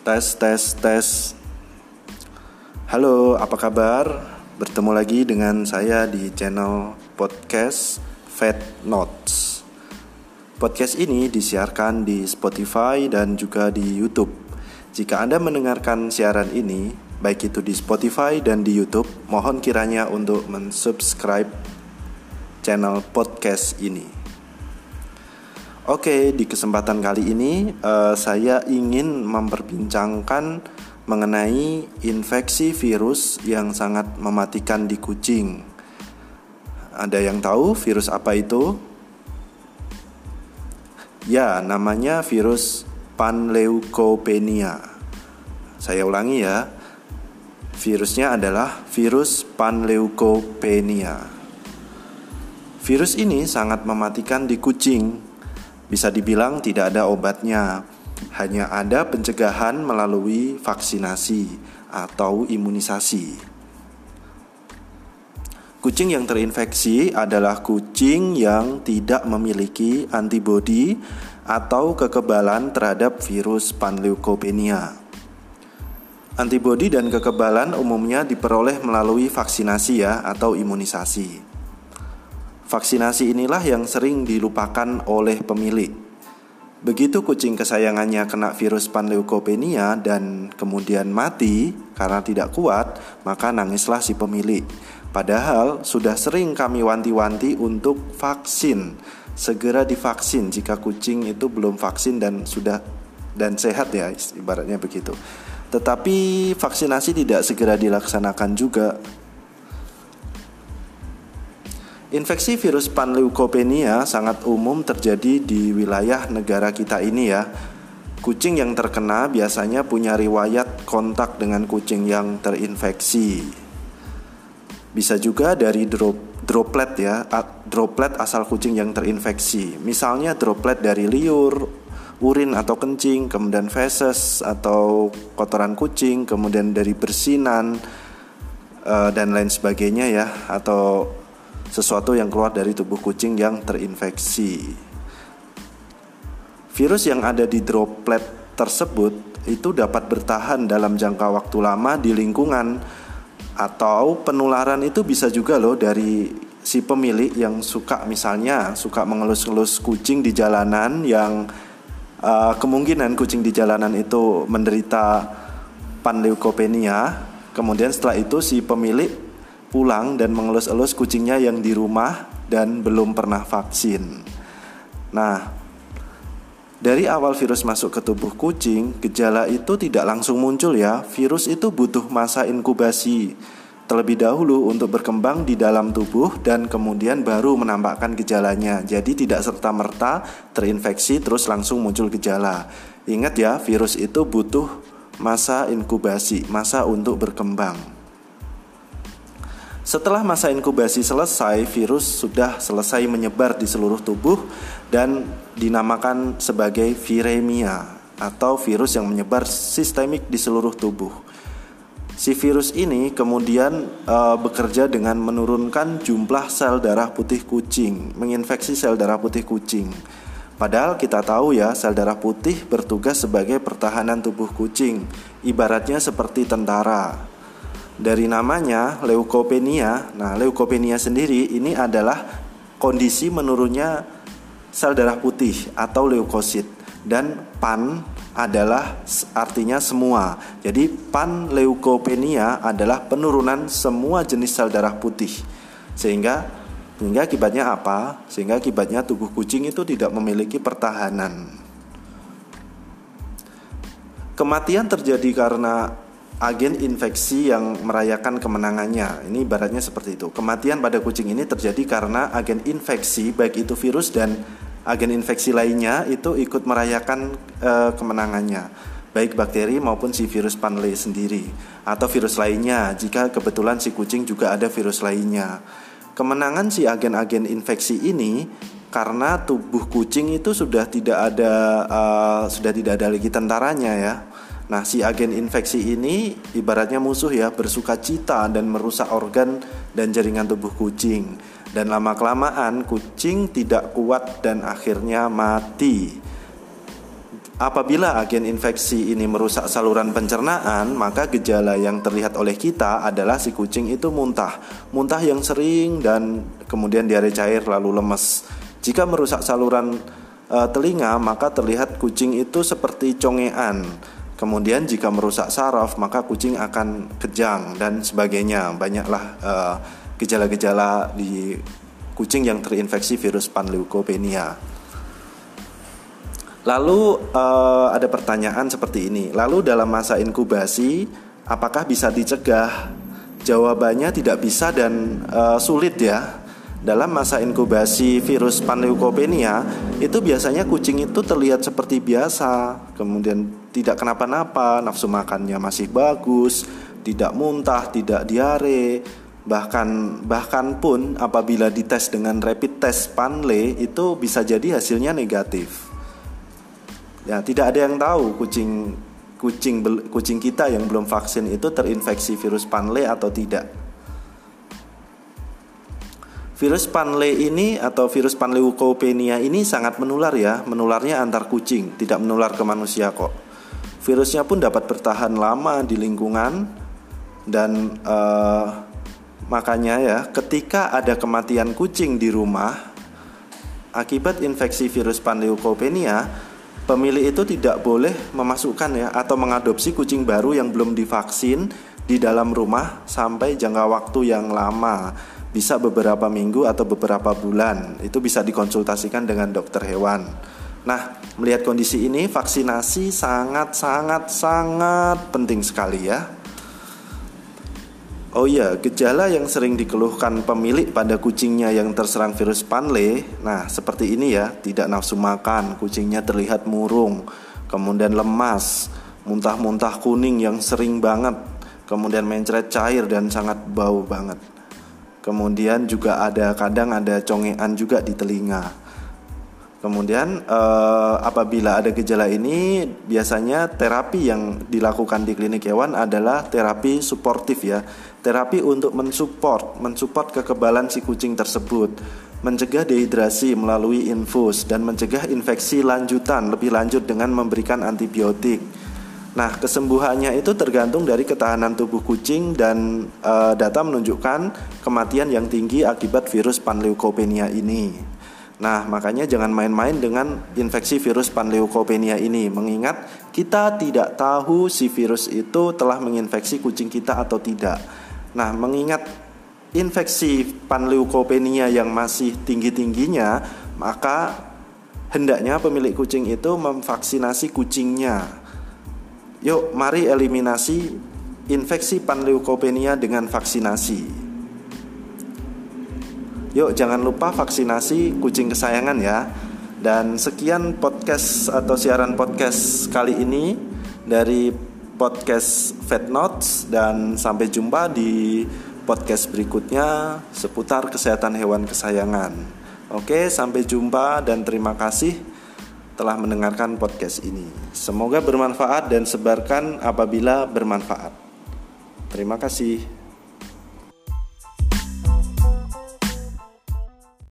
Tes, tes, tes. Halo, apa kabar? Bertemu lagi dengan saya di channel podcast Fat Notes. Podcast ini disiarkan di Spotify dan juga di YouTube. Jika Anda mendengarkan siaran ini, baik itu di Spotify dan di YouTube, mohon kiranya untuk mensubscribe channel podcast ini. Oke, di kesempatan kali ini uh, saya ingin memperbincangkan mengenai infeksi virus yang sangat mematikan di kucing. Ada yang tahu virus apa itu? Ya, namanya virus panleukopenia. Saya ulangi ya. Virusnya adalah virus panleukopenia. Virus ini sangat mematikan di kucing bisa dibilang tidak ada obatnya, hanya ada pencegahan melalui vaksinasi atau imunisasi. Kucing yang terinfeksi adalah kucing yang tidak memiliki antibodi atau kekebalan terhadap virus panleukopenia. Antibodi dan kekebalan umumnya diperoleh melalui vaksinasi ya atau imunisasi. Vaksinasi inilah yang sering dilupakan oleh pemilik. Begitu kucing kesayangannya kena virus panleukopenia dan kemudian mati karena tidak kuat, maka nangislah si pemilik. Padahal sudah sering kami wanti-wanti untuk vaksin. Segera divaksin jika kucing itu belum vaksin dan sudah dan sehat ya, ibaratnya begitu. Tetapi vaksinasi tidak segera dilaksanakan juga Infeksi virus panleukopenia sangat umum terjadi di wilayah negara kita ini ya. Kucing yang terkena biasanya punya riwayat kontak dengan kucing yang terinfeksi. Bisa juga dari drop, droplet ya, droplet asal kucing yang terinfeksi. Misalnya droplet dari liur, urin atau kencing, kemudian feses atau kotoran kucing, kemudian dari bersinan uh, dan lain sebagainya ya, atau sesuatu yang keluar dari tubuh kucing yang terinfeksi. Virus yang ada di droplet tersebut itu dapat bertahan dalam jangka waktu lama di lingkungan atau penularan itu bisa juga loh dari si pemilik yang suka misalnya suka mengelus-elus kucing di jalanan yang uh, kemungkinan kucing di jalanan itu menderita panleukopenia kemudian setelah itu si pemilik pulang dan mengelus-elus kucingnya yang di rumah dan belum pernah vaksin. Nah, dari awal virus masuk ke tubuh kucing, gejala itu tidak langsung muncul ya. Virus itu butuh masa inkubasi terlebih dahulu untuk berkembang di dalam tubuh dan kemudian baru menampakkan gejalanya. Jadi tidak serta-merta terinfeksi terus langsung muncul gejala. Ingat ya, virus itu butuh masa inkubasi, masa untuk berkembang. Setelah masa inkubasi selesai, virus sudah selesai menyebar di seluruh tubuh dan dinamakan sebagai viremia atau virus yang menyebar sistemik di seluruh tubuh. Si virus ini kemudian e, bekerja dengan menurunkan jumlah sel darah putih kucing, menginfeksi sel darah putih kucing. Padahal kita tahu ya, sel darah putih bertugas sebagai pertahanan tubuh kucing, ibaratnya seperti tentara dari namanya leukopenia. Nah, leukopenia sendiri ini adalah kondisi menurunnya sel darah putih atau leukosit dan pan adalah artinya semua. Jadi pan leukopenia adalah penurunan semua jenis sel darah putih. Sehingga sehingga akibatnya apa? Sehingga akibatnya tubuh kucing itu tidak memiliki pertahanan. Kematian terjadi karena agen infeksi yang merayakan kemenangannya. Ini ibaratnya seperti itu. Kematian pada kucing ini terjadi karena agen infeksi baik itu virus dan agen infeksi lainnya itu ikut merayakan e, kemenangannya. Baik bakteri maupun si virus panle sendiri atau virus lainnya jika kebetulan si kucing juga ada virus lainnya. Kemenangan si agen-agen infeksi ini karena tubuh kucing itu sudah tidak ada uh, sudah tidak ada lagi tentaranya ya Nah, si agen infeksi ini ibaratnya musuh ya, bersuka cita dan merusak organ dan jaringan tubuh kucing. Dan lama-kelamaan kucing tidak kuat dan akhirnya mati. Apabila agen infeksi ini merusak saluran pencernaan, maka gejala yang terlihat oleh kita adalah si kucing itu muntah, muntah yang sering dan kemudian diare cair lalu lemes. Jika merusak saluran e, telinga, maka terlihat kucing itu seperti congean. Kemudian jika merusak saraf, maka kucing akan kejang dan sebagainya. Banyaklah e, gejala-gejala di kucing yang terinfeksi virus panleukopenia. Lalu uh, ada pertanyaan seperti ini. Lalu dalam masa inkubasi apakah bisa dicegah? Jawabannya tidak bisa dan uh, sulit ya. Dalam masa inkubasi virus panleukopenia itu biasanya kucing itu terlihat seperti biasa, kemudian tidak kenapa-napa, nafsu makannya masih bagus, tidak muntah, tidak diare, bahkan bahkan pun apabila dites dengan rapid test panle itu bisa jadi hasilnya negatif. Ya, tidak ada yang tahu kucing kucing kucing kita yang belum vaksin itu terinfeksi virus panle atau tidak. Virus panle ini atau virus panleukopenia ini sangat menular ya, menularnya antar kucing, tidak menular ke manusia kok. Virusnya pun dapat bertahan lama di lingkungan dan uh, makanya ya, ketika ada kematian kucing di rumah akibat infeksi virus panleukopenia, pemilik itu tidak boleh memasukkan ya atau mengadopsi kucing baru yang belum divaksin di dalam rumah sampai jangka waktu yang lama. Bisa beberapa minggu atau beberapa bulan. Itu bisa dikonsultasikan dengan dokter hewan nah melihat kondisi ini vaksinasi sangat sangat sangat penting sekali ya Oh iya, gejala yang sering dikeluhkan pemilik pada kucingnya yang terserang virus panle, nah seperti ini ya, tidak nafsu makan, kucingnya terlihat murung, kemudian lemas, muntah-muntah kuning yang sering banget, kemudian mencret cair dan sangat bau banget. Kemudian juga ada kadang ada congean juga di telinga. Kemudian eh, apabila ada gejala ini biasanya terapi yang dilakukan di klinik hewan adalah terapi suportif ya. Terapi untuk mensupport, mensupport kekebalan si kucing tersebut, mencegah dehidrasi melalui infus dan mencegah infeksi lanjutan lebih lanjut dengan memberikan antibiotik. Nah, kesembuhannya itu tergantung dari ketahanan tubuh kucing dan e, data menunjukkan kematian yang tinggi akibat virus panleukopenia ini. Nah, makanya jangan main-main dengan infeksi virus panleukopenia ini, mengingat kita tidak tahu si virus itu telah menginfeksi kucing kita atau tidak. Nah, mengingat infeksi panleukopenia yang masih tinggi-tingginya, maka hendaknya pemilik kucing itu memvaksinasi kucingnya. Yuk, mari eliminasi infeksi panleukopenia dengan vaksinasi. Yuk jangan lupa vaksinasi kucing kesayangan ya. Dan sekian podcast atau siaran podcast kali ini dari podcast Fat Notes dan sampai jumpa di podcast berikutnya seputar kesehatan hewan kesayangan. Oke, sampai jumpa dan terima kasih telah mendengarkan podcast ini. Semoga bermanfaat dan sebarkan apabila bermanfaat. Terima kasih.